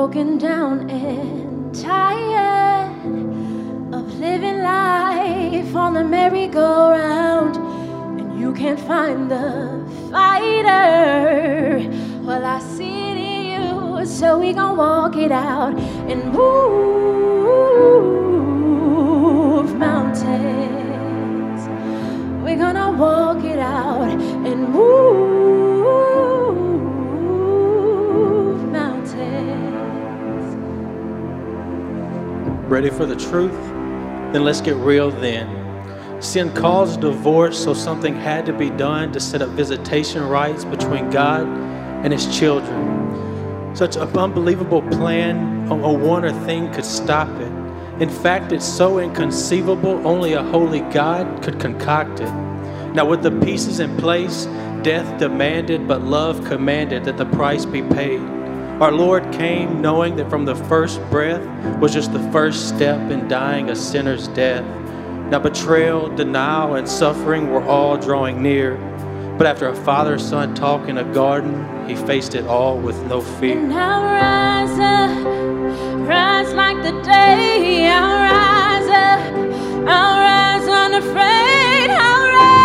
broken down and tired of living life on the merry-go-round, and you can't find the fighter. Well, I see it in you, so we gon' walk it out and move mountains. We're gonna walk it out and move Ready for the truth? Then let's get real then. Sin caused divorce, so something had to be done to set up visitation rights between God and his children. Such an unbelievable plan, a one wonder thing could stop it. In fact, it's so inconceivable, only a holy God could concoct it. Now, with the pieces in place, death demanded, but love commanded that the price be paid. Our Lord came knowing that from the first breath was just the first step in dying a sinner's death. Now, betrayal, denial, and suffering were all drawing near. But after a father son talk in a garden, he faced it all with no fear. And I'll rise up, rise like the day. I'll rise up, I'll rise unafraid. I'll rise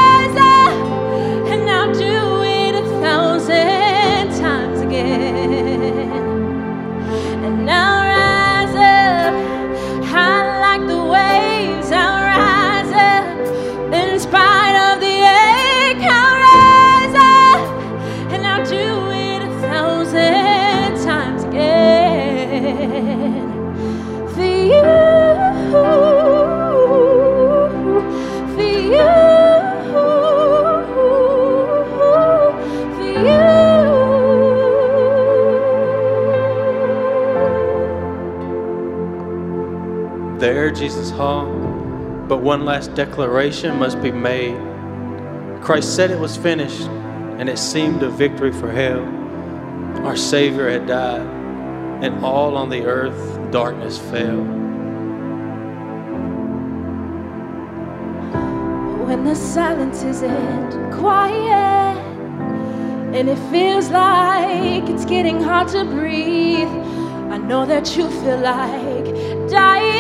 but one last declaration must be made. Christ said it was finished, and it seemed a victory for hell. Our Savior had died, and all on the earth darkness fell. When the silence isn't quiet and it feels like it's getting hard to breathe, I know that you feel like dying,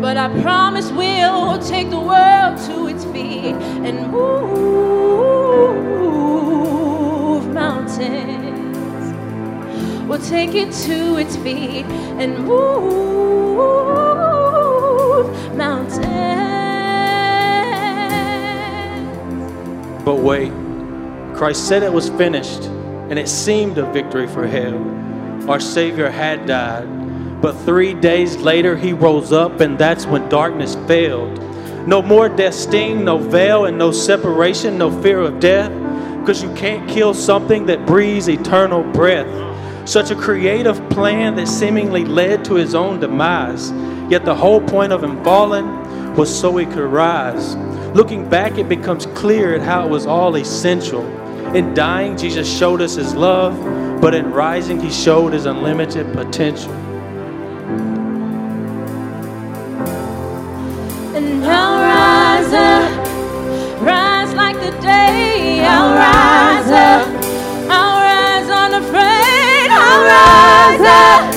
but I promise we'll take the world to its feet and move mountains. We'll take it to its feet and move mountains. But wait, Christ said it was finished, and it seemed a victory for hell. Our Savior had died, but three days later he rose up, and that's when darkness failed. No more death sting, no veil, and no separation, no fear of death, because you can't kill something that breathes eternal breath. Such a creative plan that seemingly led to his own demise. Yet the whole point of him falling was so he could rise. Looking back, it becomes clear at how it was all essential. In dying, Jesus showed us his love, but in rising, he showed his unlimited potential. I'll rise up, rise like the day. I'll rise up, I'll rise unafraid. I'll rise up,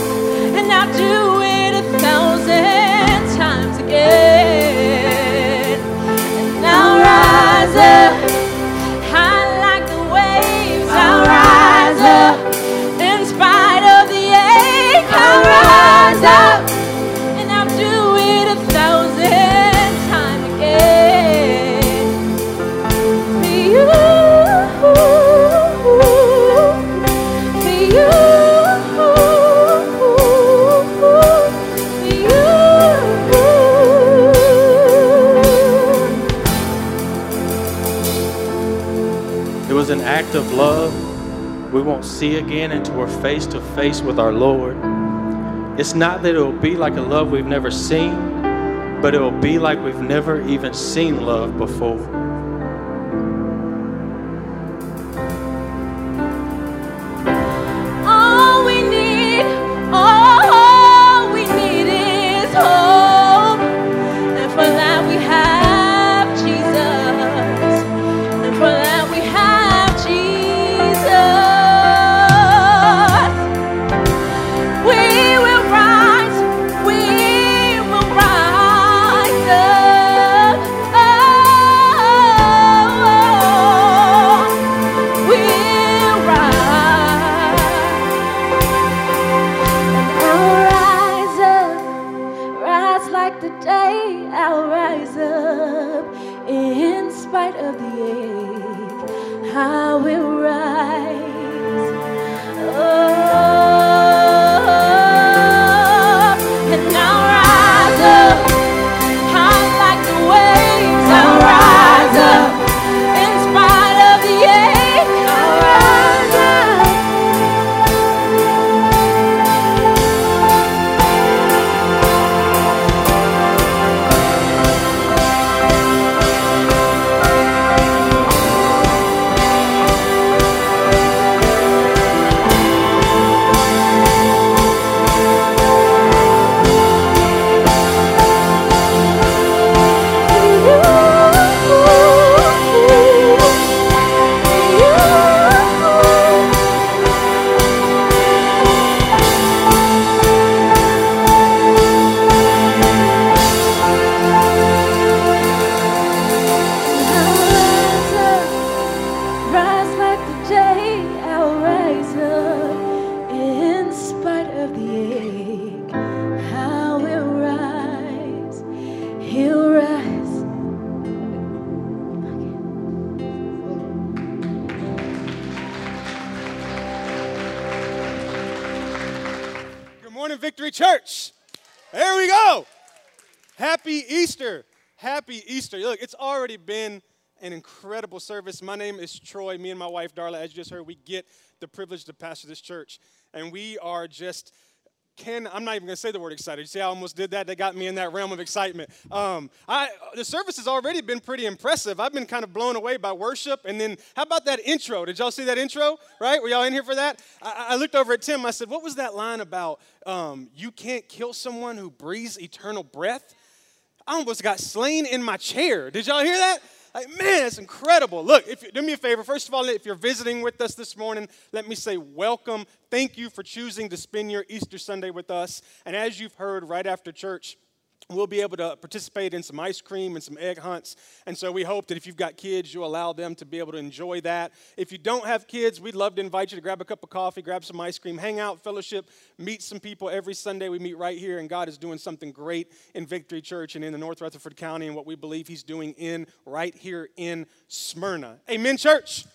act of love we won't see again until we're face to face with our Lord. It's not that it will be like a love we've never seen, but it will be like we've never even seen love before. All we need, all we need is hope. And for that we have Church. There we go. Happy Easter. Happy Easter. Look, it's already been an incredible service. My name is Troy. Me and my wife, Darla, as you just heard, we get the privilege to pastor this church. And we are just can I'm not even gonna say the word excited. You see, I almost did that. That got me in that realm of excitement. Um, I the service has already been pretty impressive. I've been kind of blown away by worship. And then how about that intro? Did y'all see that intro? Right? Were y'all in here for that? I, I looked over at Tim. I said, "What was that line about? Um, you can't kill someone who breathes eternal breath." I almost got slain in my chair. Did y'all hear that? Like, man, it's incredible. Look, if you, do me a favor. First of all, if you're visiting with us this morning, let me say welcome. Thank you for choosing to spend your Easter Sunday with us. And as you've heard right after church, we'll be able to participate in some ice cream and some egg hunts. And so we hope that if you've got kids, you'll allow them to be able to enjoy that. If you don't have kids, we'd love to invite you to grab a cup of coffee, grab some ice cream, hang out, fellowship, meet some people. Every Sunday we meet right here, and God is doing something great in Victory Church and in the North Rutherford County and what we believe He's doing in right here in Smyrna. Amen, church.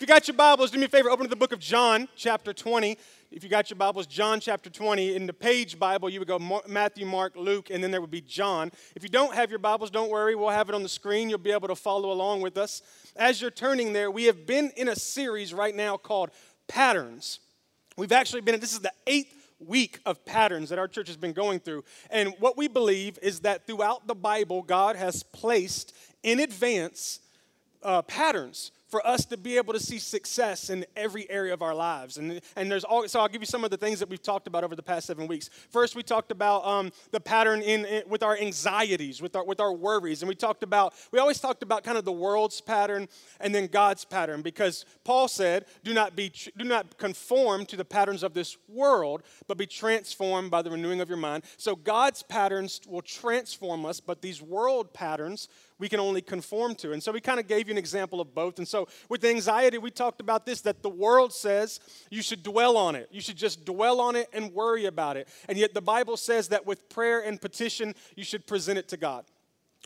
If you got your Bibles, do me a favor, open to the book of John, chapter 20. If you got your Bibles, John chapter 20. In the page Bible, you would go Matthew, Mark, Luke, and then there would be John. If you don't have your Bibles, don't worry. We'll have it on the screen. You'll be able to follow along with us. As you're turning there, we have been in a series right now called Patterns. We've actually been, this is the eighth week of patterns that our church has been going through. And what we believe is that throughout the Bible, God has placed in advance uh, patterns for us to be able to see success in every area of our lives. And, and there's all, so I'll give you some of the things that we've talked about over the past seven weeks. First, we talked about um, the pattern in, in with our anxieties, with our with our worries, and we talked about we always talked about kind of the world's pattern and then God's pattern because Paul said, "Do not be do not conform to the patterns of this world, but be transformed by the renewing of your mind." So God's patterns will transform us, but these world patterns we can only conform to. And so we kind of gave you an example of both. And so with anxiety, we talked about this that the world says you should dwell on it. You should just dwell on it and worry about it. And yet the Bible says that with prayer and petition, you should present it to God.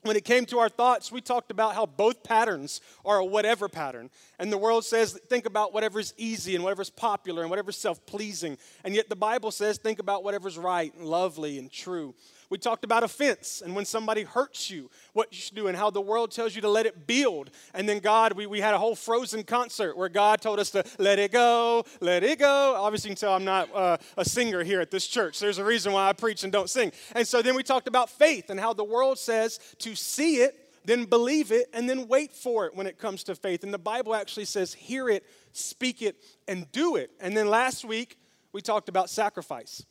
When it came to our thoughts, we talked about how both patterns are a whatever pattern. And the world says, think about whatever's easy and whatever's popular and whatever's self pleasing. And yet the Bible says, think about whatever's right and lovely and true. We talked about offense and when somebody hurts you, what you should do, and how the world tells you to let it build. And then God, we, we had a whole frozen concert where God told us to let it go, let it go. Obviously, you can tell I'm not uh, a singer here at this church. There's a reason why I preach and don't sing. And so then we talked about faith and how the world says to see it, then believe it, and then wait for it when it comes to faith. And the Bible actually says, hear it, speak it, and do it. And then last week, we talked about sacrifice.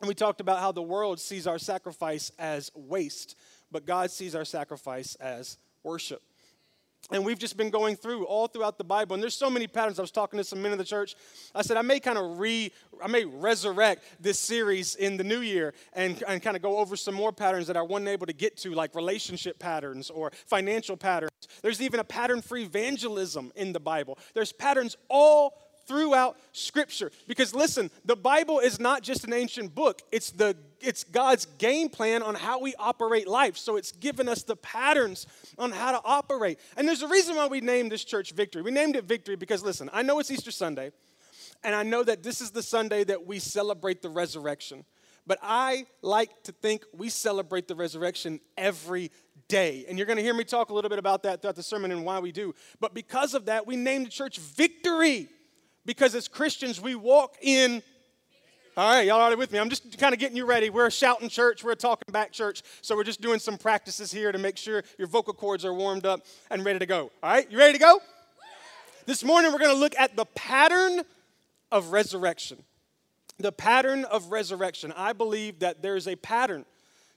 And we talked about how the world sees our sacrifice as waste, but God sees our sacrifice as worship. And we've just been going through all throughout the Bible, and there's so many patterns. I was talking to some men in the church. I said I may kind of re, I may resurrect this series in the new year and, and kind of go over some more patterns that I wasn't able to get to, like relationship patterns or financial patterns. There's even a pattern for evangelism in the Bible. There's patterns all throughout Scripture. Because listen, the Bible is not just an ancient book, it's, the, it's God's game plan on how we operate life. So it's given us the patterns on how to operate. And there's a reason why we named this church Victory. We named it Victory because, listen, I know it's Easter Sunday, and I know that this is the Sunday that we celebrate the resurrection. But I like to think we celebrate the resurrection every day. And you're going to hear me talk a little bit about that throughout the sermon and why we do. But because of that, we named the church Victory because as Christians, we walk in. All right, y'all are with me. I'm just kind of getting you ready. We're a shouting church, we're a talking back church. So we're just doing some practices here to make sure your vocal cords are warmed up and ready to go. All right, you ready to go? This morning, we're going to look at the pattern of resurrection. The pattern of resurrection. I believe that there's a pattern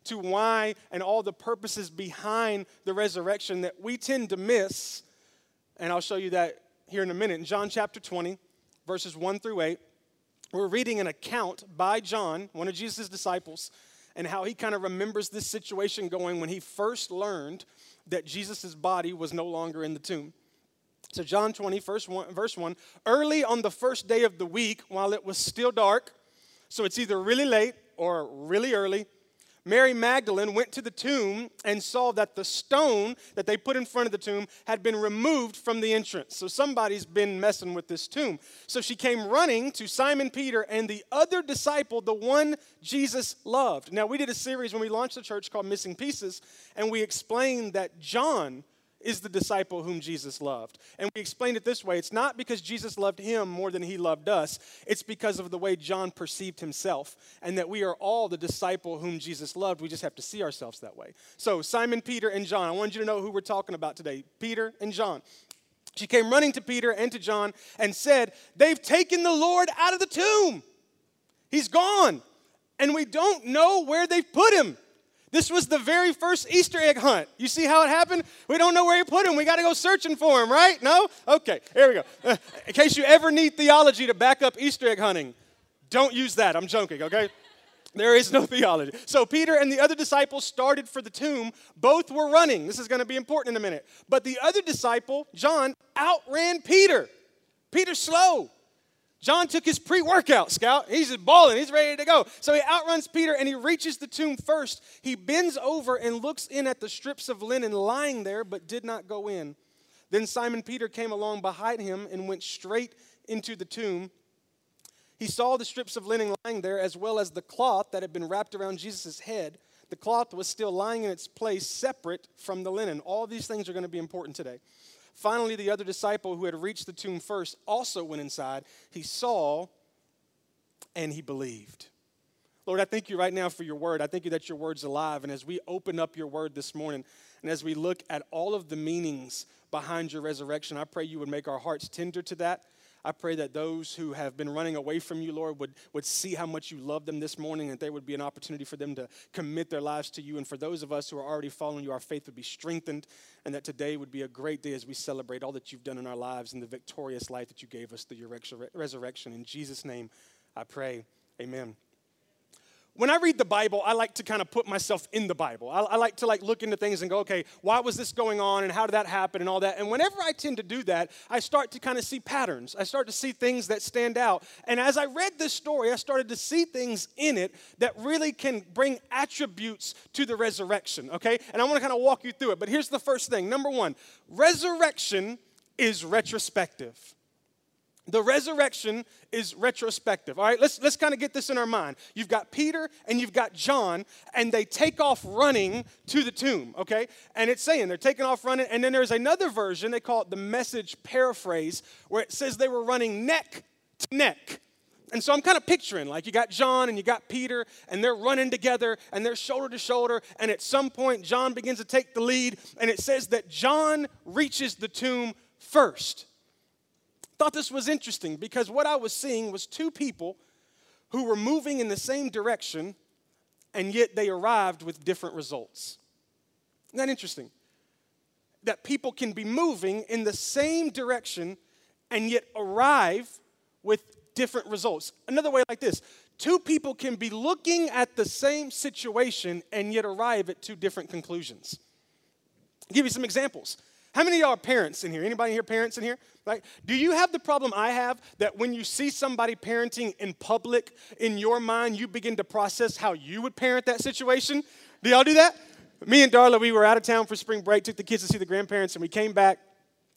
to why and all the purposes behind the resurrection that we tend to miss. And I'll show you that here in a minute. In John chapter 20, verses 1 through 8, we're reading an account by John, one of Jesus' disciples, and how he kind of remembers this situation going when he first learned that Jesus' body was no longer in the tomb. So, John 20, verse 1, verse 1 early on the first day of the week, while it was still dark, so it's either really late or really early, Mary Magdalene went to the tomb and saw that the stone that they put in front of the tomb had been removed from the entrance. So somebody's been messing with this tomb. So she came running to Simon Peter and the other disciple, the one Jesus loved. Now, we did a series when we launched the church called Missing Pieces, and we explained that John is the disciple whom Jesus loved. And we explained it this way it's not because Jesus loved him more than he loved us, it's because of the way John perceived himself, and that we are all the disciple whom Jesus loved. We just have to see ourselves that way. So, Simon, Peter, and John, I want you to know who we're talking about today Peter and John. She came running to Peter and to John and said, They've taken the Lord out of the tomb. He's gone, and we don't know where they've put him. This was the very first Easter egg hunt. You see how it happened? We don't know where he put him. We got to go searching for him, right? No? Okay, here we go. In case you ever need theology to back up Easter egg hunting, don't use that. I'm joking, okay? There is no theology. So Peter and the other disciples started for the tomb. Both were running. This is going to be important in a minute. But the other disciple, John, outran Peter. Peter's slow. John took his pre workout, scout. He's balling. He's ready to go. So he outruns Peter and he reaches the tomb first. He bends over and looks in at the strips of linen lying there, but did not go in. Then Simon Peter came along behind him and went straight into the tomb. He saw the strips of linen lying there, as well as the cloth that had been wrapped around Jesus' head. The cloth was still lying in its place, separate from the linen. All these things are going to be important today. Finally, the other disciple who had reached the tomb first also went inside. He saw and he believed. Lord, I thank you right now for your word. I thank you that your word's alive. And as we open up your word this morning, and as we look at all of the meanings behind your resurrection, I pray you would make our hearts tender to that. I pray that those who have been running away from you, Lord, would, would see how much you love them this morning, and there would be an opportunity for them to commit their lives to you. And for those of us who are already following you, our faith would be strengthened, and that today would be a great day as we celebrate all that you've done in our lives and the victorious life that you gave us through your resurrection. In Jesus' name, I pray. Amen when I read the Bible, I like to kind of put myself in the Bible. I, I, like to like look into things and go, okay, why was this going on and how did that happen and all that. And whenever I tend to do that, I start to kind of see patterns. I start to see things that stand out. And as I read this story, I started to see things in it that really can bring attributes to the resurrection, okay? And I want to kind of walk you through it. But here's the first thing. Number 1, resurrection is retrospective. The resurrection is retrospective. All right, let's, let's kind of get this in our mind. You've got Peter and you've got John, and they take off running to the tomb, okay? And it's saying they're taking off running. And then there's another version, they call it the message paraphrase, where it says they were running neck to neck. And so I'm kind of picturing like you got John and you got Peter, and they're running together and they're shoulder to shoulder. And at some point, John begins to take the lead, and it says that John reaches the tomb first thought this was interesting because what I was seeing was two people who were moving in the same direction and yet they arrived with different results. Isn't that interesting? That people can be moving in the same direction and yet arrive with different results. Another way like this two people can be looking at the same situation and yet arrive at two different conclusions. I'll give you some examples. How many of y'all are parents in here? Anybody here parents in here? Like, do you have the problem I have that when you see somebody parenting in public, in your mind, you begin to process how you would parent that situation? Do y'all do that? Me and Darla, we were out of town for spring break, took the kids to see the grandparents, and we came back.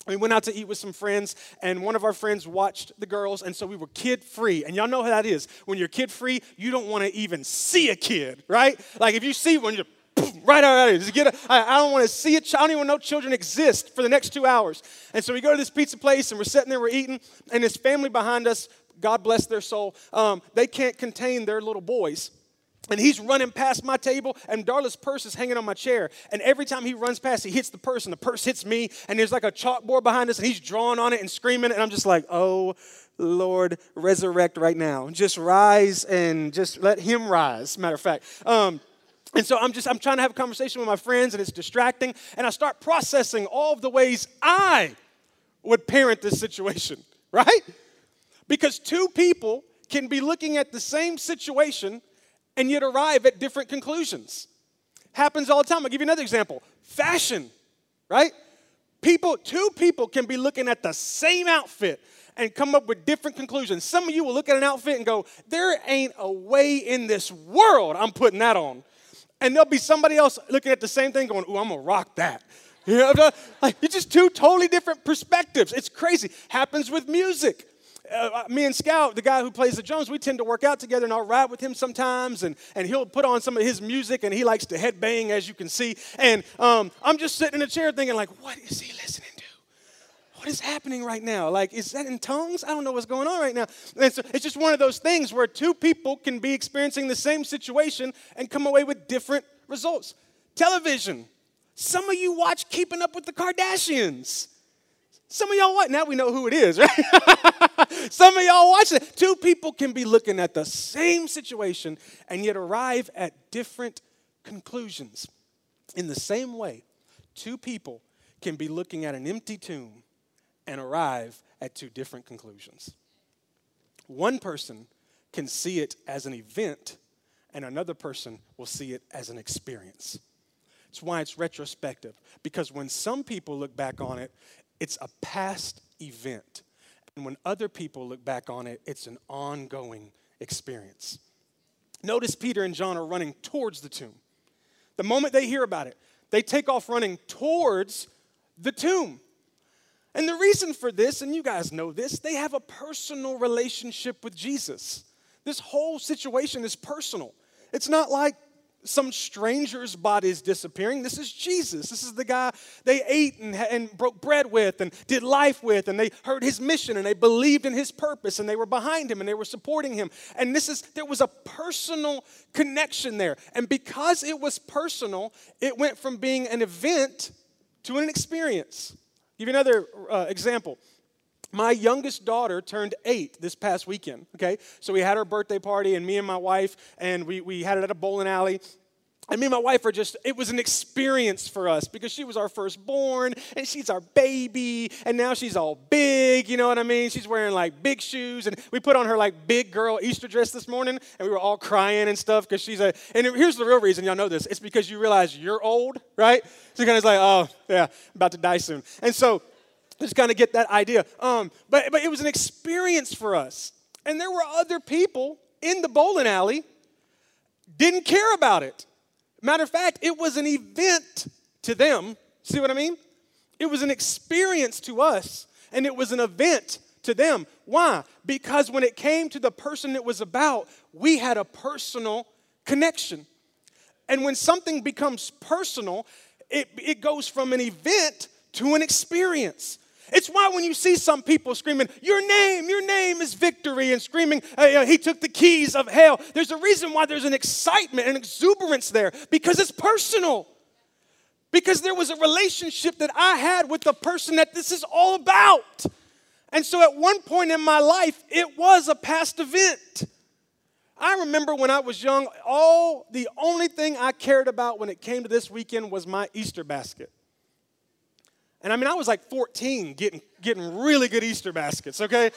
We went out to eat with some friends, and one of our friends watched the girls, and so we were kid free. And y'all know how that is. When you're kid free, you don't want to even see a kid, right? Like if you see one, you right out of here. Just get a, I, I don't want to see it. I don't even know children exist for the next two hours. And so we go to this pizza place and we're sitting there, we're eating, and this family behind us, God bless their soul, um, they can't contain their little boys. And he's running past my table, and Darla's purse is hanging on my chair. And every time he runs past, he hits the purse, and the purse hits me. And there's like a chalkboard behind us, and he's drawing on it and screaming. And I'm just like, oh, Lord, resurrect right now. Just rise and just let him rise, matter of fact. Um, and so I'm just I'm trying to have a conversation with my friends and it's distracting and I start processing all of the ways I would parent this situation, right? Because two people can be looking at the same situation and yet arrive at different conclusions. Happens all the time. I'll give you another example. Fashion, right? People, two people can be looking at the same outfit and come up with different conclusions. Some of you will look at an outfit and go, There ain't a way in this world I'm putting that on and there'll be somebody else looking at the same thing going, ooh, I'm gonna rock that. You know, like it's just two totally different perspectives. It's crazy. Happens with music. Uh, uh, me and Scout, the guy who plays the drums, we tend to work out together, and I'll ride with him sometimes, and, and he'll put on some of his music, and he likes to headbang, as you can see. And um, I'm just sitting in a chair thinking, like, what is he listening? What is happening right now? Like, is that in tongues? I don't know what's going on right now. And so it's just one of those things where two people can be experiencing the same situation and come away with different results. Television. Some of you watch Keeping Up with the Kardashians. Some of y'all watch, now we know who it is, right? Some of y'all watch it. Two people can be looking at the same situation and yet arrive at different conclusions. In the same way, two people can be looking at an empty tomb and arrive at two different conclusions. One person can see it as an event, and another person will see it as an experience. It's why it's retrospective, because when some people look back on it, it's a past event. And when other people look back on it, it's an ongoing experience. Notice Peter and John are running towards the tomb. The moment they hear about it, they take off running towards the tomb. And the reason for this, and you guys know this, they have a personal relationship with Jesus. This whole situation is personal. It's not like some stranger's body is disappearing. This is Jesus. This is the guy they ate and, and broke bread with and did life with, and they heard his mission and they believed in his purpose and they were behind him and they were supporting him. And this is there was a personal connection there. And because it was personal, it went from being an event to an experience give you another uh, example. My youngest daughter turned eight this past weekend, okay? So we had our birthday party, and me and my wife, and we, we had it at a bowling alley. And me and my wife are just, it was an experience for us because she was our firstborn and she's our baby and now she's all big, you know what I mean? She's wearing like big shoes and we put on her like big girl Easter dress this morning and we were all crying and stuff because she's a, and here's the real reason, y'all know this, it's because you realize you're old, right? So kind of like, oh, yeah, about to die soon. And so just kind of get that idea. Um, but, but it was an experience for us. And there were other people in the bowling alley didn't care about it Matter of fact, it was an event to them. See what I mean? It was an experience to us, and it was an event to them. Why? Because when it came to the person it was about, we had a personal connection. And when something becomes personal, it, it goes from an event to an experience. It's why when you see some people screaming, Your name, your name is victory, and screaming, uh, He took the keys of hell, there's a reason why there's an excitement and exuberance there because it's personal. Because there was a relationship that I had with the person that this is all about. And so at one point in my life, it was a past event. I remember when I was young, all the only thing I cared about when it came to this weekend was my Easter basket. And I mean, I was like 14 getting, getting really good Easter baskets, okay?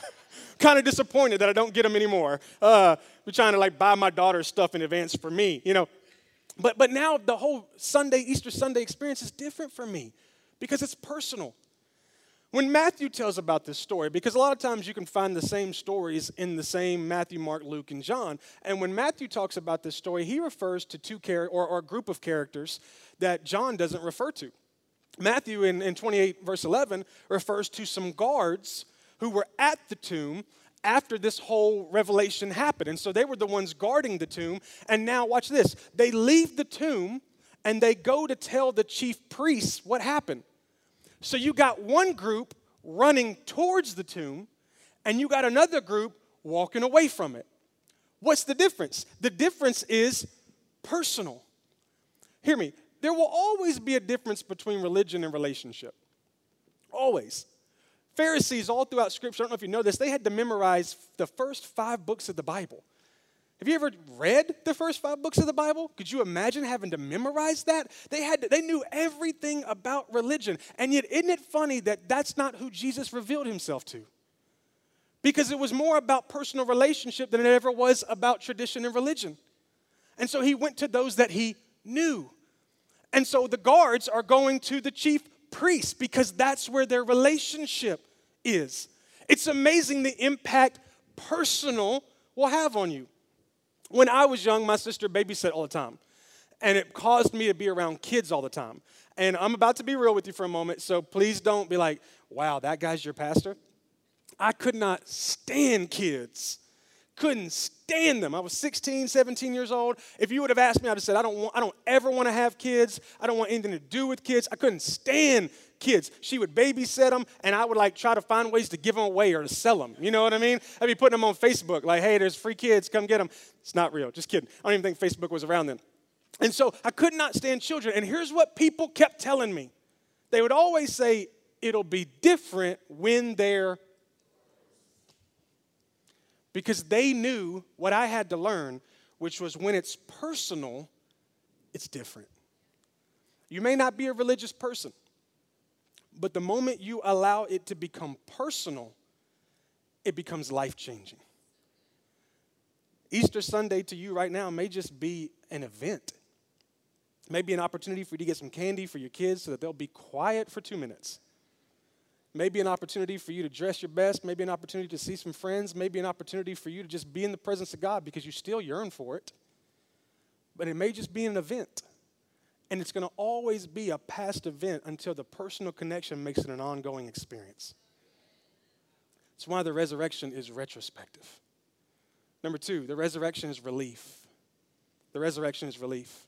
kind of disappointed that I don't get them anymore. Uh, we're trying to like buy my daughter stuff in advance for me, you know. But, but now the whole Sunday, Easter Sunday experience is different for me because it's personal. When Matthew tells about this story, because a lot of times you can find the same stories in the same Matthew, Mark, Luke, and John. And when Matthew talks about this story, he refers to two char- or, or a group of characters that John doesn't refer to. Matthew in, in 28, verse 11, refers to some guards who were at the tomb after this whole revelation happened. And so they were the ones guarding the tomb. And now, watch this they leave the tomb and they go to tell the chief priests what happened. So you got one group running towards the tomb, and you got another group walking away from it. What's the difference? The difference is personal. Hear me, there will always be a difference between religion and relationship. Always. Pharisees, all throughout Scripture, I don't know if you know this, they had to memorize the first five books of the Bible. Have you ever read the first five books of the Bible? Could you imagine having to memorize that? They had to, they knew everything about religion. And yet isn't it funny that that's not who Jesus revealed himself to? Because it was more about personal relationship than it ever was about tradition and religion. And so he went to those that he knew. And so the guards are going to the chief priest because that's where their relationship is. It's amazing the impact personal will have on you. When I was young, my sister babysat all the time, and it caused me to be around kids all the time. And I'm about to be real with you for a moment, so please don't be like, wow, that guy's your pastor. I could not stand kids. Couldn't stand them. I was 16, 17 years old. If you would have asked me, I'd have said, I don't, want, I don't ever want to have kids. I don't want anything to do with kids. I couldn't stand kids. She would babysit them, and I would like try to find ways to give them away or to sell them. You know what I mean? I'd be putting them on Facebook, like, hey, there's free kids, come get them. It's not real, just kidding. I don't even think Facebook was around then. And so I could not stand children. And here's what people kept telling me they would always say, it'll be different when they're. Because they knew what I had to learn, which was when it's personal, it's different. You may not be a religious person. But the moment you allow it to become personal, it becomes life changing. Easter Sunday to you right now may just be an event. Maybe an opportunity for you to get some candy for your kids so that they'll be quiet for two minutes. Maybe an opportunity for you to dress your best. Maybe an opportunity to see some friends. Maybe an opportunity for you to just be in the presence of God because you still yearn for it. But it may just be an event. And it's going to always be a past event until the personal connection makes it an ongoing experience. That's why the resurrection is retrospective. Number two, the resurrection is relief. The resurrection is relief.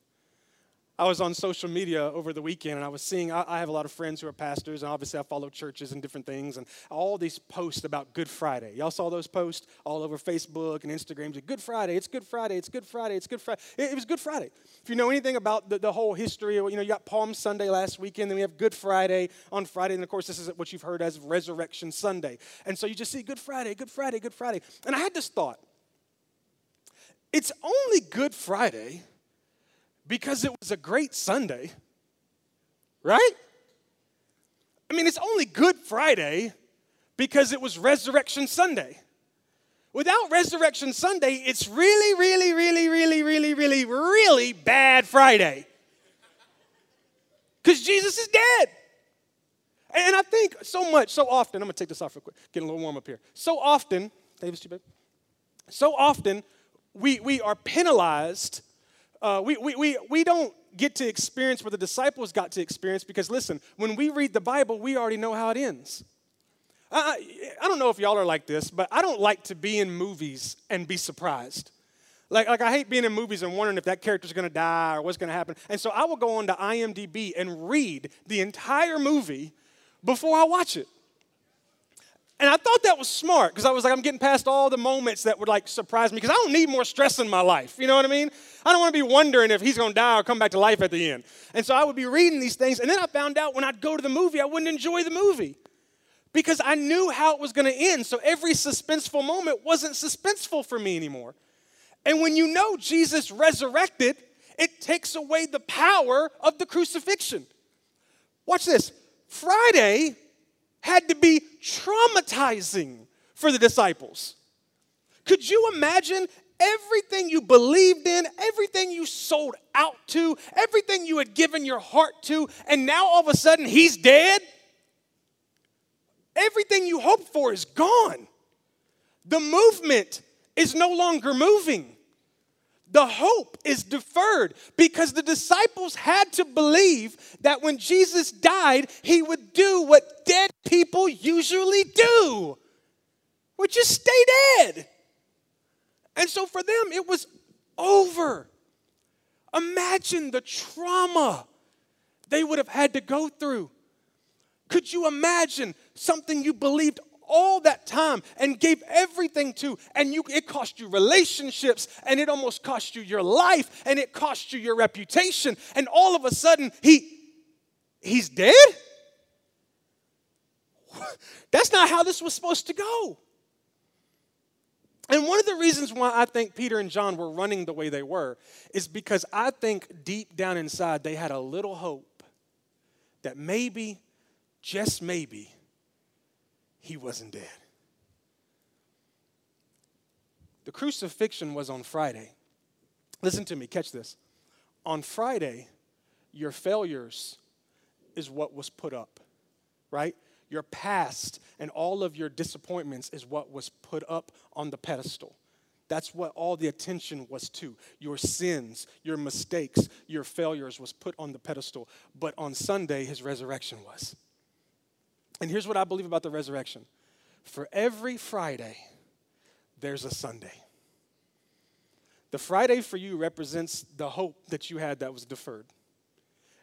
I was on social media over the weekend and I was seeing, I, I, have a lot of friends who are pastors, and obviously I follow churches and different things, and all these posts about Good Friday. Y'all saw those posts all over Facebook and Instagram. Good Friday, it's Good Friday, it's Good Friday, it's Good Friday. It, it was Good Friday. If you know anything about the, the whole history, you know, you got Palm Sunday last weekend, then we have Good Friday on Friday, and of course, this is what you've heard as Resurrection Sunday. And so you just see Good Friday, Good Friday, Good Friday. And I had this thought it's only Good Friday because it was a great Sunday, right? I mean, it's only Good Friday because it was Resurrection Sunday. Without Resurrection Sunday, it's really, really, really, really, really, really, really bad Friday. Because Jesus is dead. And I think so much, so often, I'm gonna take this off real quick, getting a little warm up here. So often, Davis, too big. So often, we, we are penalized uh, we, we, we, we don't get to experience what the disciples got to experience because, listen, when we read the Bible, we already know how it ends. I, I don't know if y'all are like this, but I don't like to be in movies and be surprised. Like, like I hate being in movies and wondering if that character's gonna die or what's gonna happen. And so I will go on to IMDb and read the entire movie before I watch it. And I thought that was smart because I was like, I'm getting past all the moments that would like surprise me because I don't need more stress in my life. You know what I mean? I don't want to be wondering if he's going to die or come back to life at the end. And so I would be reading these things. And then I found out when I'd go to the movie, I wouldn't enjoy the movie because I knew how it was going to end. So every suspenseful moment wasn't suspenseful for me anymore. And when you know Jesus resurrected, it takes away the power of the crucifixion. Watch this. Friday had to be traumatizing for the disciples. Could you imagine everything you believed in, everything you sold out to, everything you had given your heart to, and now all of a sudden he's dead? Everything you hoped for is gone. The movement is no longer moving. The hope is deferred because the disciples had to believe that when Jesus died, he would do what dead people usually do, which is stay dead. And so for them, it was over. Imagine the trauma they would have had to go through. Could you imagine something you believed all that time and gave everything to and you it cost you relationships and it almost cost you your life and it cost you your reputation and all of a sudden he he's dead? That's not how this was supposed to go. And one of the reasons why I think Peter and John were running the way they were is because I think deep down inside they had a little hope that maybe, just maybe, he wasn't dead. The crucifixion was on Friday. Listen to me, catch this. On Friday, your failures is what was put up, right? Your past and all of your disappointments is what was put up on the pedestal. That's what all the attention was to. Your sins, your mistakes, your failures was put on the pedestal. But on Sunday, his resurrection was. And here's what I believe about the resurrection for every Friday, there's a Sunday. The Friday for you represents the hope that you had that was deferred.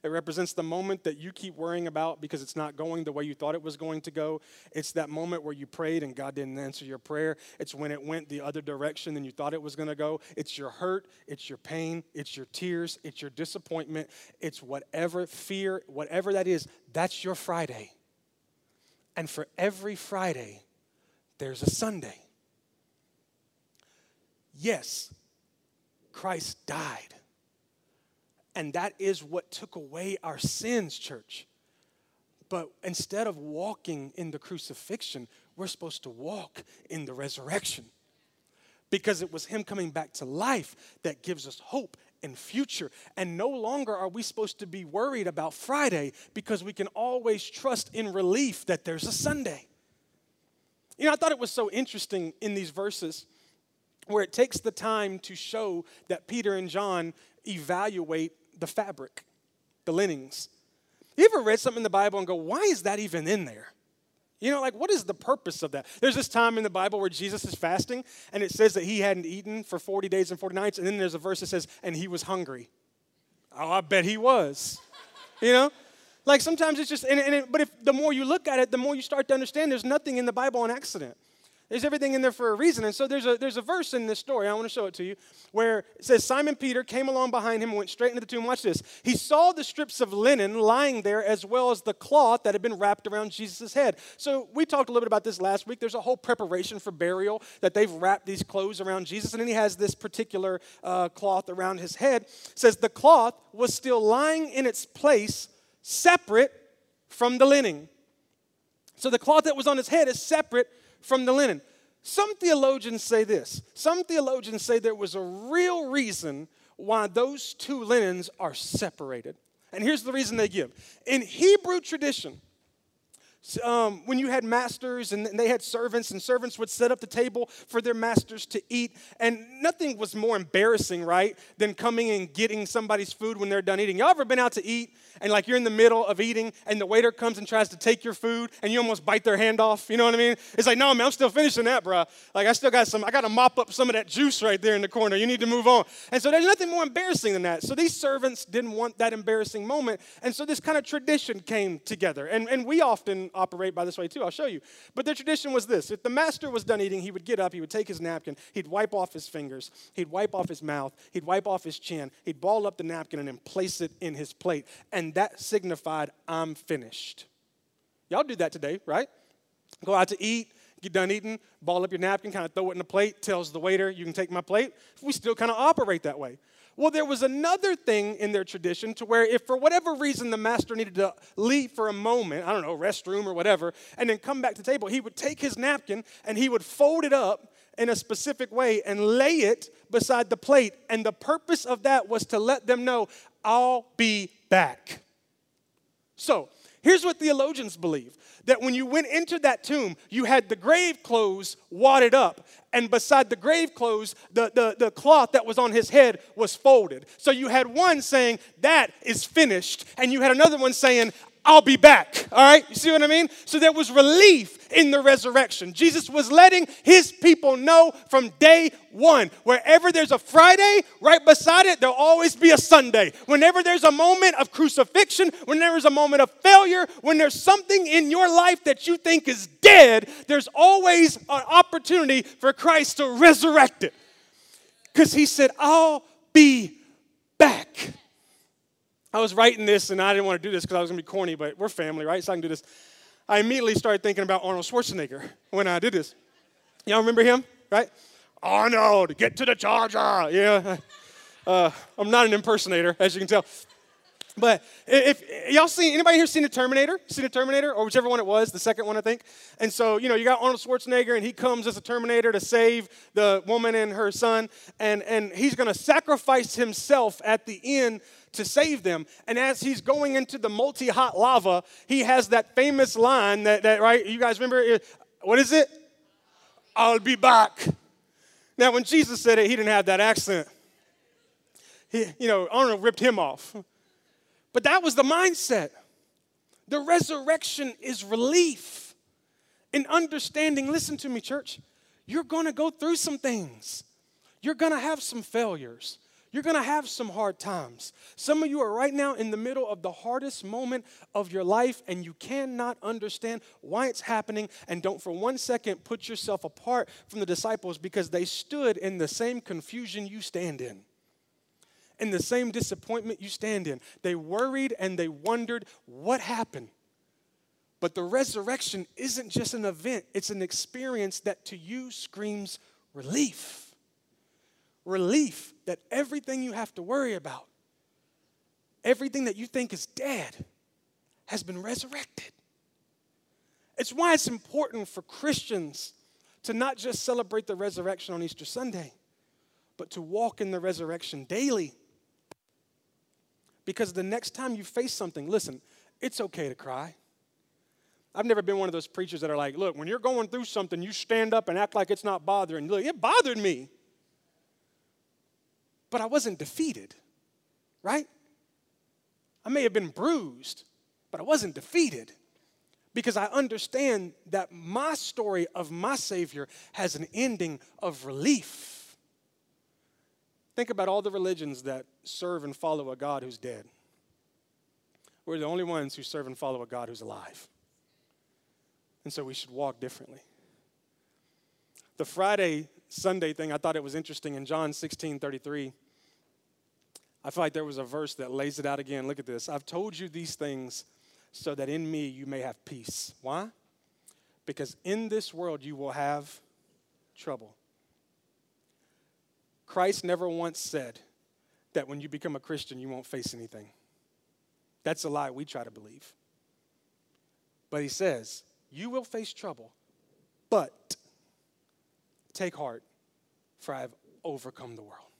It represents the moment that you keep worrying about because it's not going the way you thought it was going to go. It's that moment where you prayed and God didn't answer your prayer. It's when it went the other direction than you thought it was going to go. It's your hurt, it's your pain, it's your tears, it's your disappointment, it's whatever fear, whatever that is, that's your Friday. And for every Friday, there's a Sunday. Yes, Christ died. And that is what took away our sins, church. But instead of walking in the crucifixion, we're supposed to walk in the resurrection. Because it was Him coming back to life that gives us hope and future. And no longer are we supposed to be worried about Friday because we can always trust in relief that there's a Sunday. You know, I thought it was so interesting in these verses where it takes the time to show that Peter and John evaluate the fabric, the linens. You ever read something in the Bible and go, why is that even in there? You know, like, what is the purpose of that? There's this time in the Bible where Jesus is fasting, and it says that he hadn't eaten for 40 days and 40 nights, and then there's a verse that says, and he was hungry. Oh, I bet he was. you know? Like, sometimes it's just, and, and it, but if the more you look at it, the more you start to understand there's nothing in the Bible on accident. There's everything in there for a reason. And so there's a, there's a verse in this story, I want to show it to you, where it says Simon Peter came along behind him and went straight into the tomb. Watch this. He saw the strips of linen lying there as well as the cloth that had been wrapped around Jesus' head. So we talked a little bit about this last week. There's a whole preparation for burial that they've wrapped these clothes around Jesus. And then he has this particular uh, cloth around his head. It says the cloth was still lying in its place separate from the linen. So the cloth that was on his head is separate from the linen. Some theologians say this. Some theologians say there was a real reason why those two linens are separated. And here's the reason they give. In Hebrew tradition, um, when you had masters and they had servants, and servants would set up the table for their masters to eat. And nothing was more embarrassing, right, than coming and getting somebody's food when they're done eating. Y'all ever been out to eat and like you're in the middle of eating and the waiter comes and tries to take your food and you almost bite their hand off? You know what I mean? It's like, no, man, I'm still finishing that, bro. Like, I still got some, I got to mop up some of that juice right there in the corner. You need to move on. And so there's nothing more embarrassing than that. So these servants didn't want that embarrassing moment. And so this kind of tradition came together. And, and we often operate by this way too. I'll show you. But the tradition was this if the master was done eating, he would get up, he would take his napkin, he'd wipe off his fingers, he'd wipe off his mouth, he'd wipe off his chin, he'd ball up the napkin and then place it in his plate. And that signified, I'm finished. Y'all do that today, right? Go out to eat, get done eating, ball up your napkin, kind of throw it in the plate, tells the waiter, you can take my plate. We still kind of operate that way. Well, there was another thing in their tradition to where if for whatever reason the master needed to leave for a moment, I don't know, restroom or whatever, and then come back to the table, he would take his napkin and he would fold it up in a specific way and lay it beside the plate. And the purpose of that was to let them know, I'll be back. So, here's what theologians believe that when you went into that tomb, you had the grave clothes wadded up, and beside the grave clothes, the, the, the cloth that was on his head was folded. So you had one saying, That is finished, and you had another one saying, I'll be back. All right? You see what I mean? So there was relief in the resurrection. Jesus was letting his people know from day one wherever there's a Friday, right beside it, there'll always be a Sunday. Whenever there's a moment of crucifixion, when there's a moment of failure, when there's something in your life that you think is dead, there's always an opportunity for Christ to resurrect it. Because he said, I'll be back. I was writing this and I didn't want to do this because I was going to be corny, but we're family, right? So I can do this. I immediately started thinking about Arnold Schwarzenegger when I did this. Y'all remember him, right? Arnold, get to the charger. Yeah. Uh, I'm not an impersonator, as you can tell. But if, y'all seen anybody here seen the Terminator? Seen the Terminator, or whichever one it was, the second one I think. And so you know you got Arnold Schwarzenegger, and he comes as a Terminator to save the woman and her son, and and he's going to sacrifice himself at the end to save them. And as he's going into the multi hot lava, he has that famous line that, that right? You guys remember? What is it? I'll be back. Now, when Jesus said it, he didn't have that accent. He, you know, Arnold ripped him off. But that was the mindset. The resurrection is relief in understanding. Listen to me, church. You're going to go through some things, you're going to have some failures. You're gonna have some hard times. Some of you are right now in the middle of the hardest moment of your life, and you cannot understand why it's happening. And don't for one second put yourself apart from the disciples because they stood in the same confusion you stand in in the same disappointment you stand in. They worried and they wondered what happened. But the resurrection isn't just an event, it's an experience that to you screams relief. Relief that everything you have to worry about, everything that you think is dead, has been resurrected. It's why it's important for Christians to not just celebrate the resurrection on Easter Sunday, but to walk in the resurrection daily because the next time you face something, listen, it's okay to cry. I've never been one of those preachers that are like, look, when you're going through something, you stand up and act like it's not bothering. Look, it bothered me. But I wasn't defeated, right? I may have been bruised, but I wasn't defeated because I understand that my story of my Savior has an ending of relief. Think about all the religions that serve and follow a God who's dead. We're the only ones who serve and follow a God who's alive. And so we should walk differently. The Friday, Sunday thing, I thought it was interesting in John 16 33. I feel like there was a verse that lays it out again. Look at this. I've told you these things so that in me you may have peace. Why? Because in this world you will have trouble. Christ never once said that when you become a Christian, you won't face anything. That's a lie we try to believe. But he says, You will face trouble, but take heart, for I have overcome the world.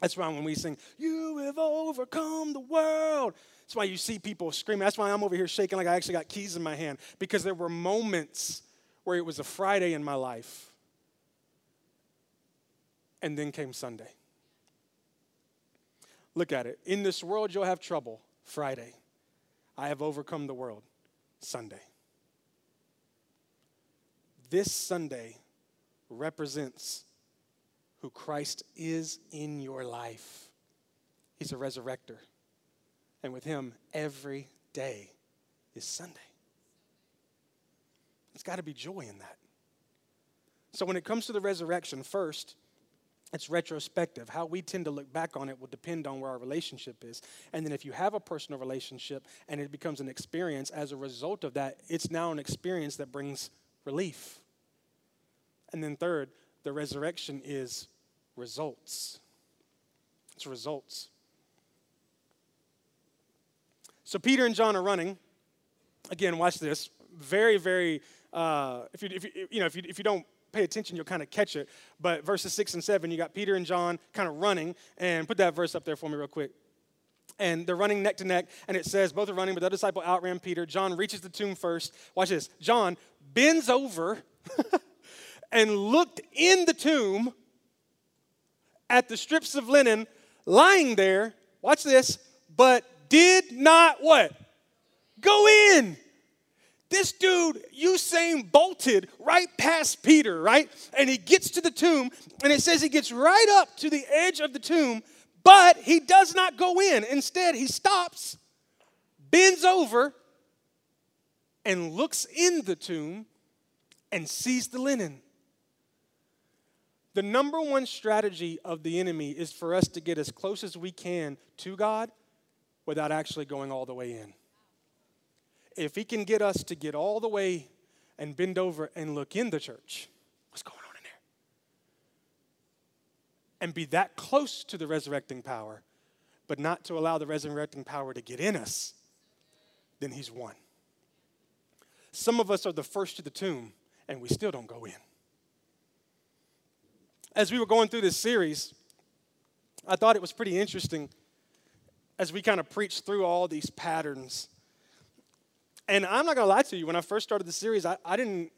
That's why when we sing, You have overcome the world, that's why you see people screaming. That's why I'm over here shaking like I actually got keys in my hand, because there were moments where it was a Friday in my life and then came Sunday. Look at it. In this world, you'll have trouble. Friday. I have overcome the world. Sunday. This Sunday represents who Christ is in your life. He's a resurrector. And with him, every day is Sunday. It's got to be joy in that. So when it comes to the resurrection, first, it's retrospective. How we tend to look back on it will depend on where our relationship is. And then if you have a personal relationship and it becomes an experience, as a result of that, it's now an experience that brings relief. And then third, the resurrection is results. It's results. So Peter and John are running. Again, watch this. Very, very. Uh, if you, if you, you know, if you, if you don't pay attention, you'll kind of catch it. But verses six and seven, you got Peter and John kind of running. And put that verse up there for me, real quick. And they're running neck to neck, and it says both are running, but the disciple outran Peter. John reaches the tomb first. Watch this. John bends over and looked in the tomb at the strips of linen lying there. Watch this, but did not what? Go in. This dude, Usain bolted right past Peter, right? And he gets to the tomb, and it says he gets right up to the edge of the tomb, but he does not go in. Instead, he stops, bends over, and looks in the tomb and sees the linen. The number one strategy of the enemy is for us to get as close as we can to God without actually going all the way in. If he can get us to get all the way and bend over and look in the church, what's going on in there? And be that close to the resurrecting power, but not to allow the resurrecting power to get in us, then he's won. Some of us are the first to the tomb and we still don't go in. As we were going through this series, I thought it was pretty interesting as we kind of preached through all these patterns. And I'm not going to lie to you, when I first started the series, I, I didn't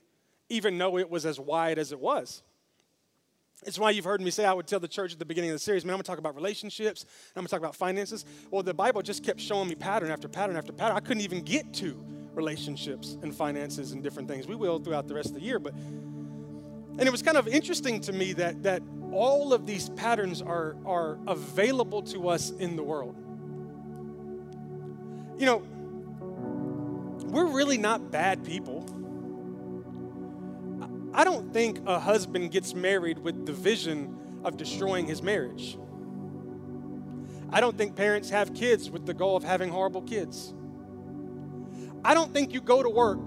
even know it was as wide as it was. It's why you've heard me say I would tell the church at the beginning of the series, man, I'm gonna talk about relationships, I'm gonna talk about finances. Well, the Bible just kept showing me pattern after pattern after pattern. I couldn't even get to relationships and finances and different things. We will throughout the rest of the year, but and it was kind of interesting to me that that all of these patterns are are available to us in the world. You know, we're really not bad people. I don't think a husband gets married with the vision of destroying his marriage. I don't think parents have kids with the goal of having horrible kids. I don't think you go to work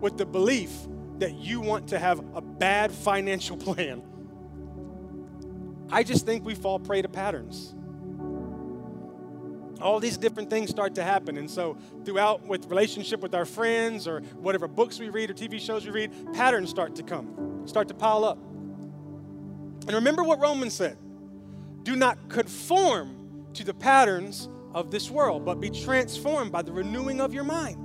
with the belief that you want to have a bad financial plan. I just think we fall prey to patterns. All these different things start to happen. And so, throughout with relationship with our friends or whatever books we read or TV shows we read, patterns start to come, start to pile up. And remember what Romans said do not conform to the patterns of this world, but be transformed by the renewing of your mind.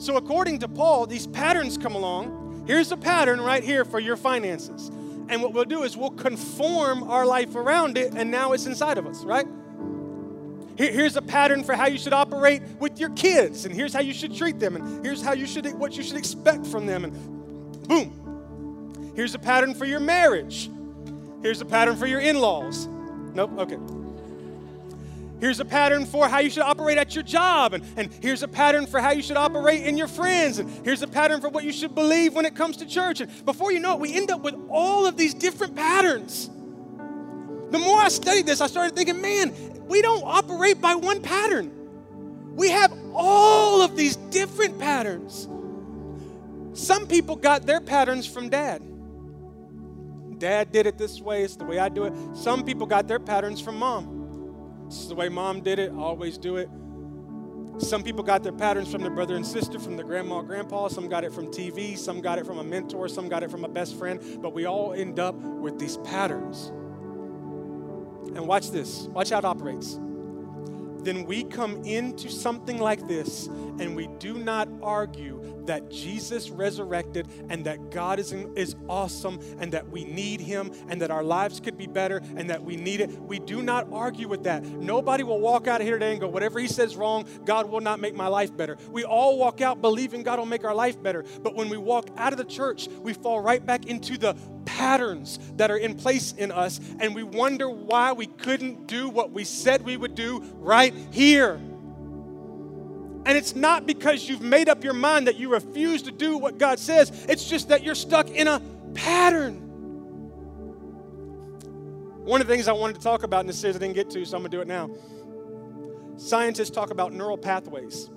So, according to Paul, these patterns come along. Here's a pattern right here for your finances. And what we'll do is we'll conform our life around it, and now it's inside of us, right? Here's a pattern for how you should operate with your kids, and here's how you should treat them, and here's how you should what you should expect from them, and boom. Here's a pattern for your marriage. Here's a pattern for your in-laws. Nope, okay. Here's a pattern for how you should operate at your job. And, and here's a pattern for how you should operate in your friends. And here's a pattern for what you should believe when it comes to church. And before you know it, we end up with all of these different patterns. The more I studied this, I started thinking, man, we don't operate by one pattern. We have all of these different patterns. Some people got their patterns from dad. Dad did it this way, it's the way I do it. Some people got their patterns from mom. This is the way mom did it, I always do it. Some people got their patterns from their brother and sister, from their grandma, grandpa. Some got it from TV. Some got it from a mentor. Some got it from a best friend. But we all end up with these patterns. And watch this. Watch how it operates then we come into something like this and we do not argue that Jesus resurrected and that God is, is awesome and that we need Him and that our lives could be better and that we need it. We do not argue with that. Nobody will walk out of here today and go, whatever He says wrong, God will not make my life better. We all walk out believing God will make our life better. But when we walk out of the church, we fall right back into the patterns that are in place in us and we wonder why we couldn't do what we said we would do right here. And it's not because you've made up your mind that you refuse to do what God says, it's just that you're stuck in a pattern. One of the things I wanted to talk about in this series I didn't get to, so I'm to do it now. Scientists talk about neural pathways.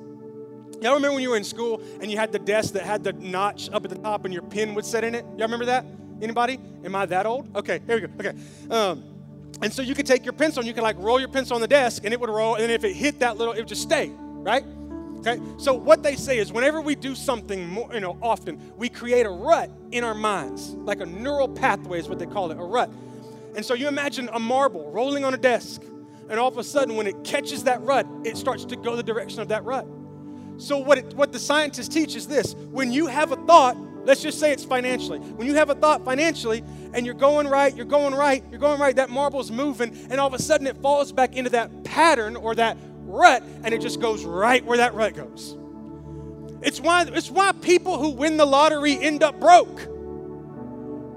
Y'all remember when you were in school and you had the desk that had the notch up at the top and your pen would set in it? Y'all remember that? Anybody? Am I that old? Okay, here we go. Okay. Um, and so you could take your pencil and you could like roll your pencil on the desk and it would roll. And if it hit that little, it would just stay, right? Okay? So what they say is whenever we do something more, you know, often, we create a rut in our minds, like a neural pathway is what they call it, a rut. And so you imagine a marble rolling on a desk, and all of a sudden when it catches that rut, it starts to go the direction of that rut. So what it, what the scientists teach is this, when you have a thought, let's just say it's financially. When you have a thought financially and you're going right, you're going right, you're going right, that marble's moving, and all of a sudden it falls back into that pattern or that rut and it just goes right where that rut goes. It's why, it's why people who win the lottery end up broke.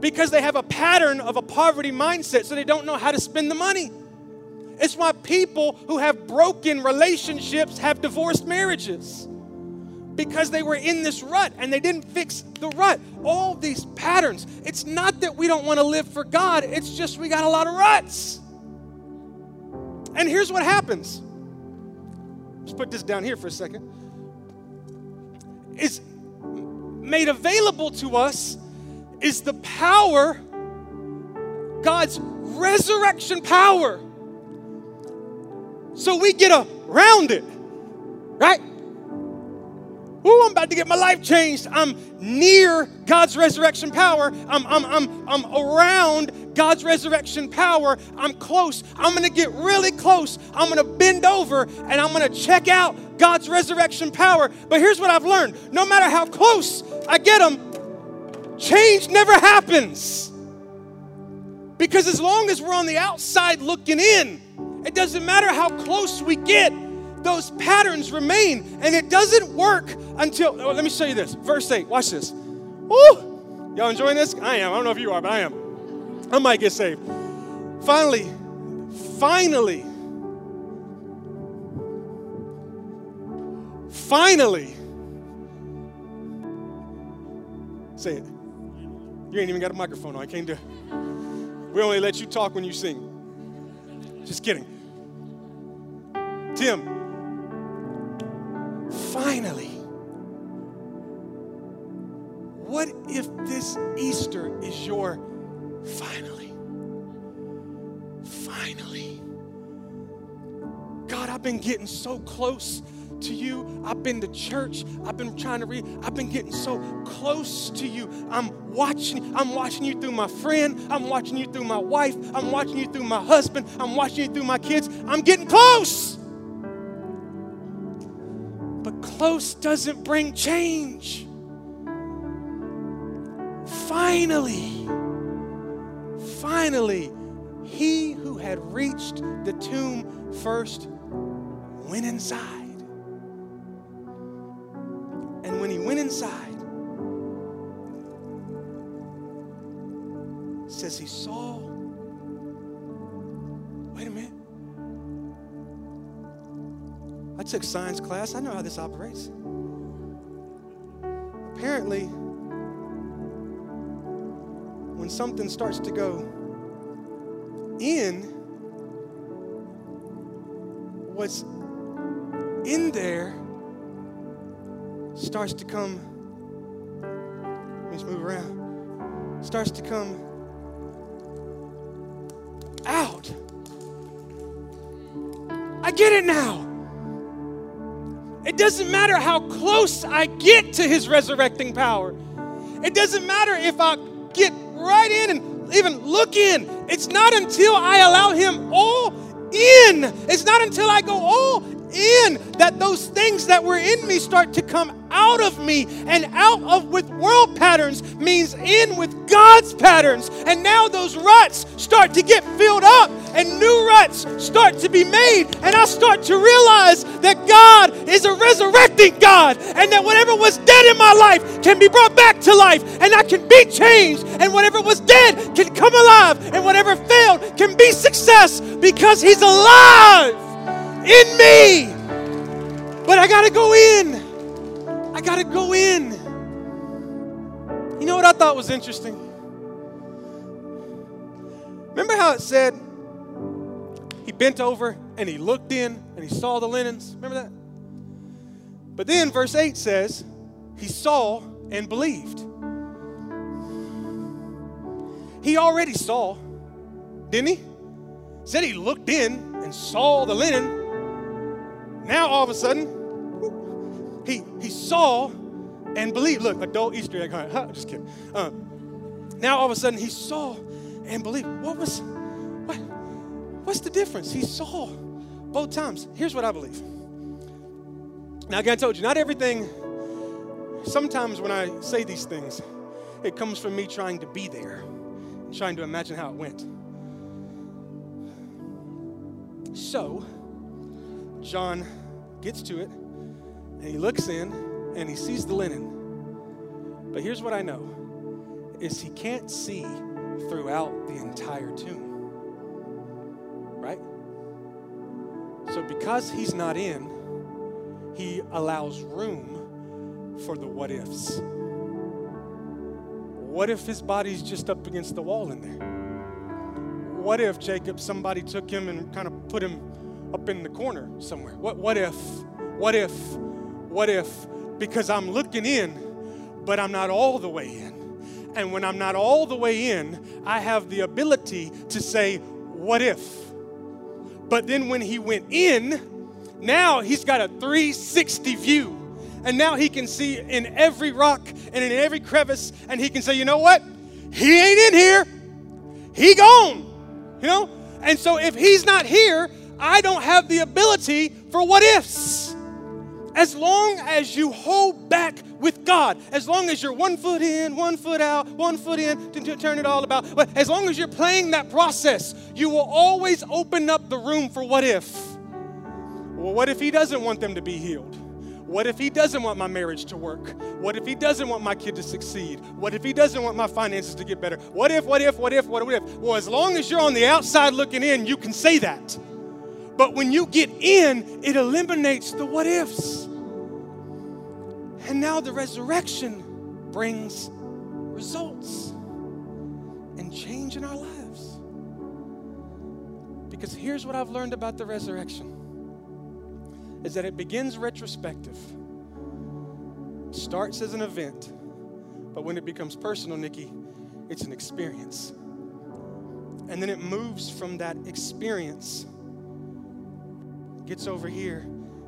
Because they have a pattern of a poverty mindset, so they don't know how to spend the money. It's why people who have broken relationships have divorced marriages. Because they were in this rut and they didn't fix the rut. All these patterns. It's not that we don't want to live for God, it's just we got a lot of ruts. And here's what happens Let's put this down here for a second. Is made available to us is the power, God's resurrection power. So we get around it, right? I'm about to get my life changed. I'm near God's resurrection power. I'm, I'm, I'm, I'm around God's resurrection power. I'm close. I'm going to get really close. I'm going to bend over and I'm going to check out God's resurrection power. But here's what I've learned no matter how close I get them, change never happens. Because as long as we're on the outside looking in, it doesn't matter how close we get, those patterns remain. And it doesn't work until, oh, let me show you this. Verse 8, watch this. Woo! Y'all enjoying this? I am. I don't know if you are, but I am. I might get saved. Finally, finally, finally, say it. You ain't even got a microphone on. I can't do We only let you talk when you sing. Just kidding. Tim, finally. What if this Easter is your finally? Finally. God, I've been getting so close to you. I've been to church. I've been trying to read. I've been getting so close to you. I'm watching. I'm watching you through my friend. I'm watching you through my wife. I'm watching you through my husband. I'm watching you through my kids. I'm getting close close doesn't bring change. Finally, finally, he who had reached the tomb first went inside. And when he went inside, says he saw took science class. I know how this operates. Apparently, when something starts to go in, what's in there starts to come. Let me just move around. Starts to come out. I get it now. It doesn't matter how close I get to his resurrecting power. It doesn't matter if I get right in and even look in. It's not until I allow him all in. It's not until I go all in that those things that were in me start to come out of me and out of with world patterns means in with God's patterns. And now those ruts start to get filled up and new ruts start to be made. And I start to realize that God is a resurrecting God and that whatever was dead in my life can be brought back to life and I can be changed. And whatever was dead can come alive and whatever failed can be success because He's alive in me. But I got to go in. I got to go in. You know what I thought was interesting? Remember how it said he bent over and he looked in and he saw the linens? Remember that? But then verse 8 says he saw and believed. He already saw, didn't he? Said he looked in and saw the linen. Now all of a sudden, he, he saw and believed. Look, adult Easter egg hunt. Huh, just kidding. Uh, now all of a sudden he saw and believed. What was, what, what's the difference? He saw both times. Here's what I believe. Now, again, I told you, not everything, sometimes when I say these things, it comes from me trying to be there, trying to imagine how it went. So, John gets to it, and he looks in, and he sees the linen. But here's what I know is he can't see throughout the entire tomb. Right? So because he's not in, he allows room for the what ifs. What if his body's just up against the wall in there? What if Jacob, somebody took him and kind of put him up in the corner somewhere? What, what if, what if, what if, because I'm looking in, but I'm not all the way in. And when I'm not all the way in, I have the ability to say, what if? But then when he went in, now he's got a 360 view. And now he can see in every rock and in every crevice, and he can say, you know what? He ain't in here. He gone. You know? And so if he's not here, I don't have the ability for what ifs. As long as you hold back with God, as long as you're one foot in, one foot out, one foot in to, turn it all about, but as long as you're playing that process, you will always open up the room for what if. Well, what if He doesn't want them to be healed? What if he doesn't want my marriage to work? What if he doesn't want my kid to succeed? What if he doesn't want my finances to get better? What if, what if, what if, what if? Well, as long as you're on the outside looking in, you can say that. But when you get in, it eliminates the what ifs. And now the resurrection brings results and change in our lives. Because here's what I've learned about the resurrection is that it begins retrospective. Starts as an event, but when it becomes personal, Nikki, it's an experience. And then it moves from that experience, gets over here,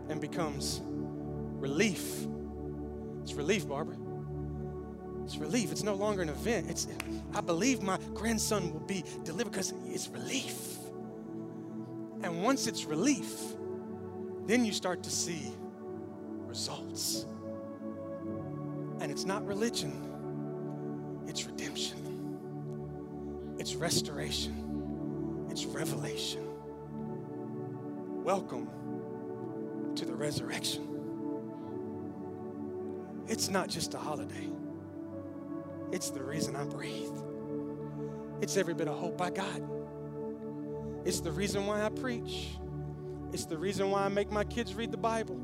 and becomes relief it's relief, Barbara. It's relief. It's no longer an event. It's I believe my grandson will be delivered because it's relief. And once it's relief, then you start to see results. And it's not religion, it's redemption, it's restoration, it's revelation. Welcome to the resurrection. It's not just a holiday, it's the reason I breathe. It's every bit of hope I got. It's the reason why I preach. It's the reason why I make my kids read the Bible.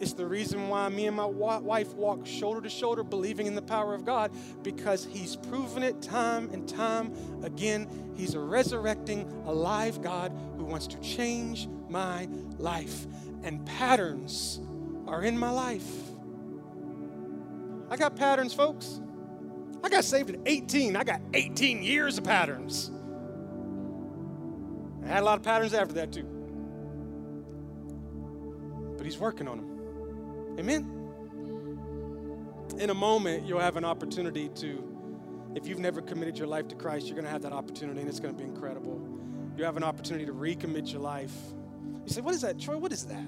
It's the reason why me and my wife walk shoulder to shoulder believing in the power of God because He's proven it time and time again. He's a resurrecting, alive God who wants to change my life. And patterns are in my life. I got patterns, folks. I got saved at 18. I got 18 years of patterns. I had a lot of patterns after that, too. But He's working on them. Amen? In a moment, you'll have an opportunity to, if you've never committed your life to Christ, you're going to have that opportunity, and it's going to be incredible. You have an opportunity to recommit your life. You say, What is that, Troy? What is that?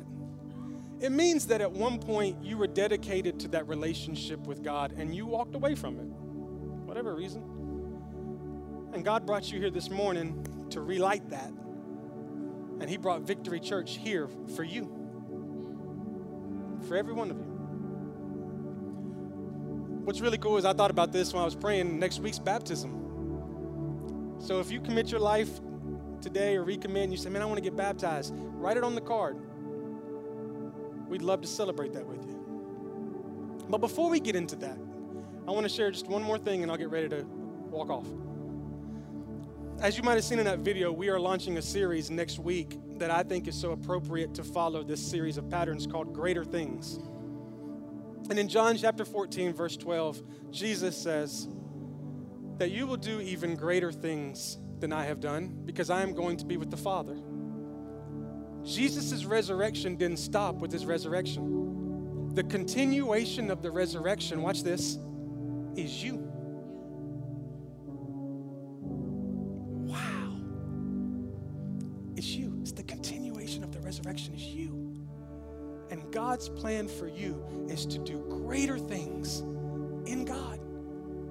It means that at one point you were dedicated to that relationship with God and you walked away from it, whatever reason. And God brought you here this morning to relight that. And He brought Victory Church here for you, for every one of you. What's really cool is I thought about this when I was praying next week's baptism. So if you commit your life today or recommit and you say, man, I want to get baptized, write it on the card. We'd love to celebrate that with you. But before we get into that, I want to share just one more thing and I'll get ready to walk off. As you might have seen in that video, we are launching a series next week that I think is so appropriate to follow this series of patterns called Greater Things. And in John chapter 14, verse 12, Jesus says that you will do even greater things than I have done because I am going to be with the Father. Jesus' resurrection didn't stop with his resurrection. The continuation of the resurrection, watch this, is you. God's plan for you is to do greater things in God.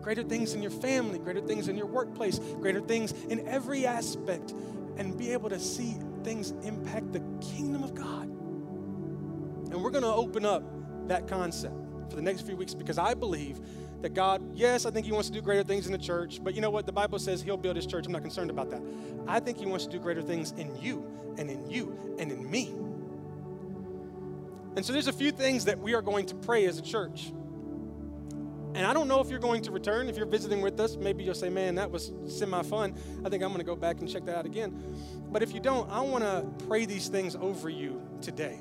Greater things in your family, greater things in your workplace, greater things in every aspect, and be able to see things impact the kingdom of God. And we're going to open up that concept for the next few weeks because I believe that God, yes, I think He wants to do greater things in the church, but you know what? The Bible says He'll build His church. I'm not concerned about that. I think He wants to do greater things in you and in you and in me. And so there's a few things that we are going to pray as a church. And I don't know if you're going to return. If you're visiting with us, maybe you'll say, man, that was semi fun. I think I'm going to go back and check that out again. But if you don't, I want to pray these things over you today.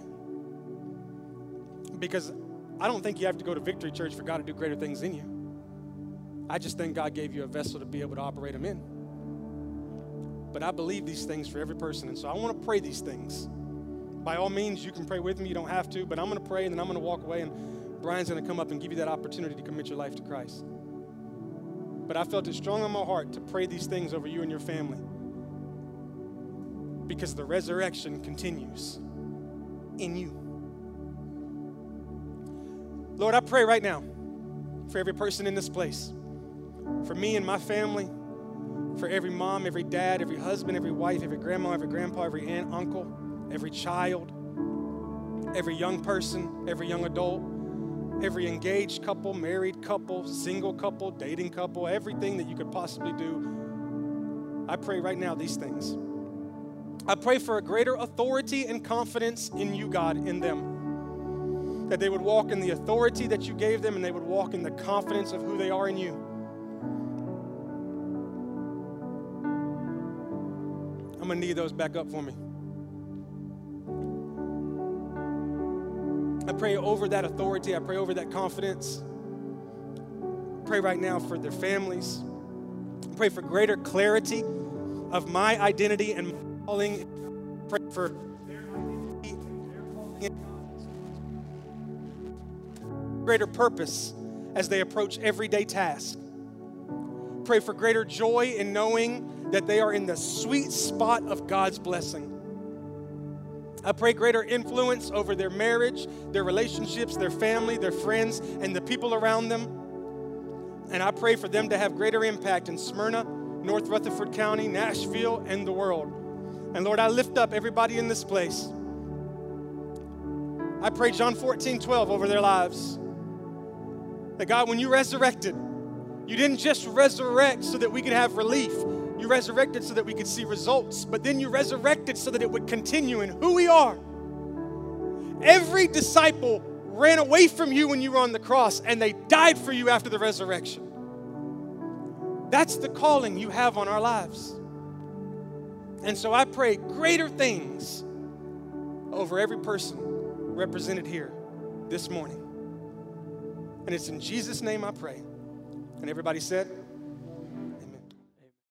Because I don't think you have to go to Victory Church for God to do greater things in you. I just think God gave you a vessel to be able to operate them in. But I believe these things for every person. And so I want to pray these things. By all means, you can pray with me. You don't have to. But I'm going to pray and then I'm going to walk away. And Brian's going to come up and give you that opportunity to commit your life to Christ. But I felt it strong on my heart to pray these things over you and your family because the resurrection continues in you. Lord, I pray right now for every person in this place, for me and my family, for every mom, every dad, every husband, every wife, every grandma, every grandpa, every aunt, uncle, every child, every young person, every young adult every engaged couple, married couple, single couple, dating couple, everything that you could possibly do. I pray right now these things. I pray for a greater authority and confidence in you, God, in them. That they would walk in the authority that you gave them and they would walk in the confidence of who they are in you. I'm going to need those back up for me. Pray over that authority. I pray over that confidence. Pray right now for their families. Pray for greater clarity of my identity and calling. Pray for greater purpose as they approach everyday tasks. Pray for greater joy in knowing that they are in the sweet spot of God's blessing. I pray greater influence over their marriage, their relationships, their family, their friends, and the people around them. And I pray for them to have greater impact in Smyrna, North Rutherford County, Nashville, and the world. And Lord, I lift up everybody in this place. I pray John 14, 12 over their lives. That God, when you resurrected, you didn't just resurrect so that we could have relief. You resurrected so that we could see results, but then you resurrected so that it would continue in who we are. Every disciple ran away from you when you were on the cross, and they died for you after the resurrection. That's the calling you have on our lives. And so I pray greater things over every person represented here this morning. And it's in Jesus' name I pray. And everybody said,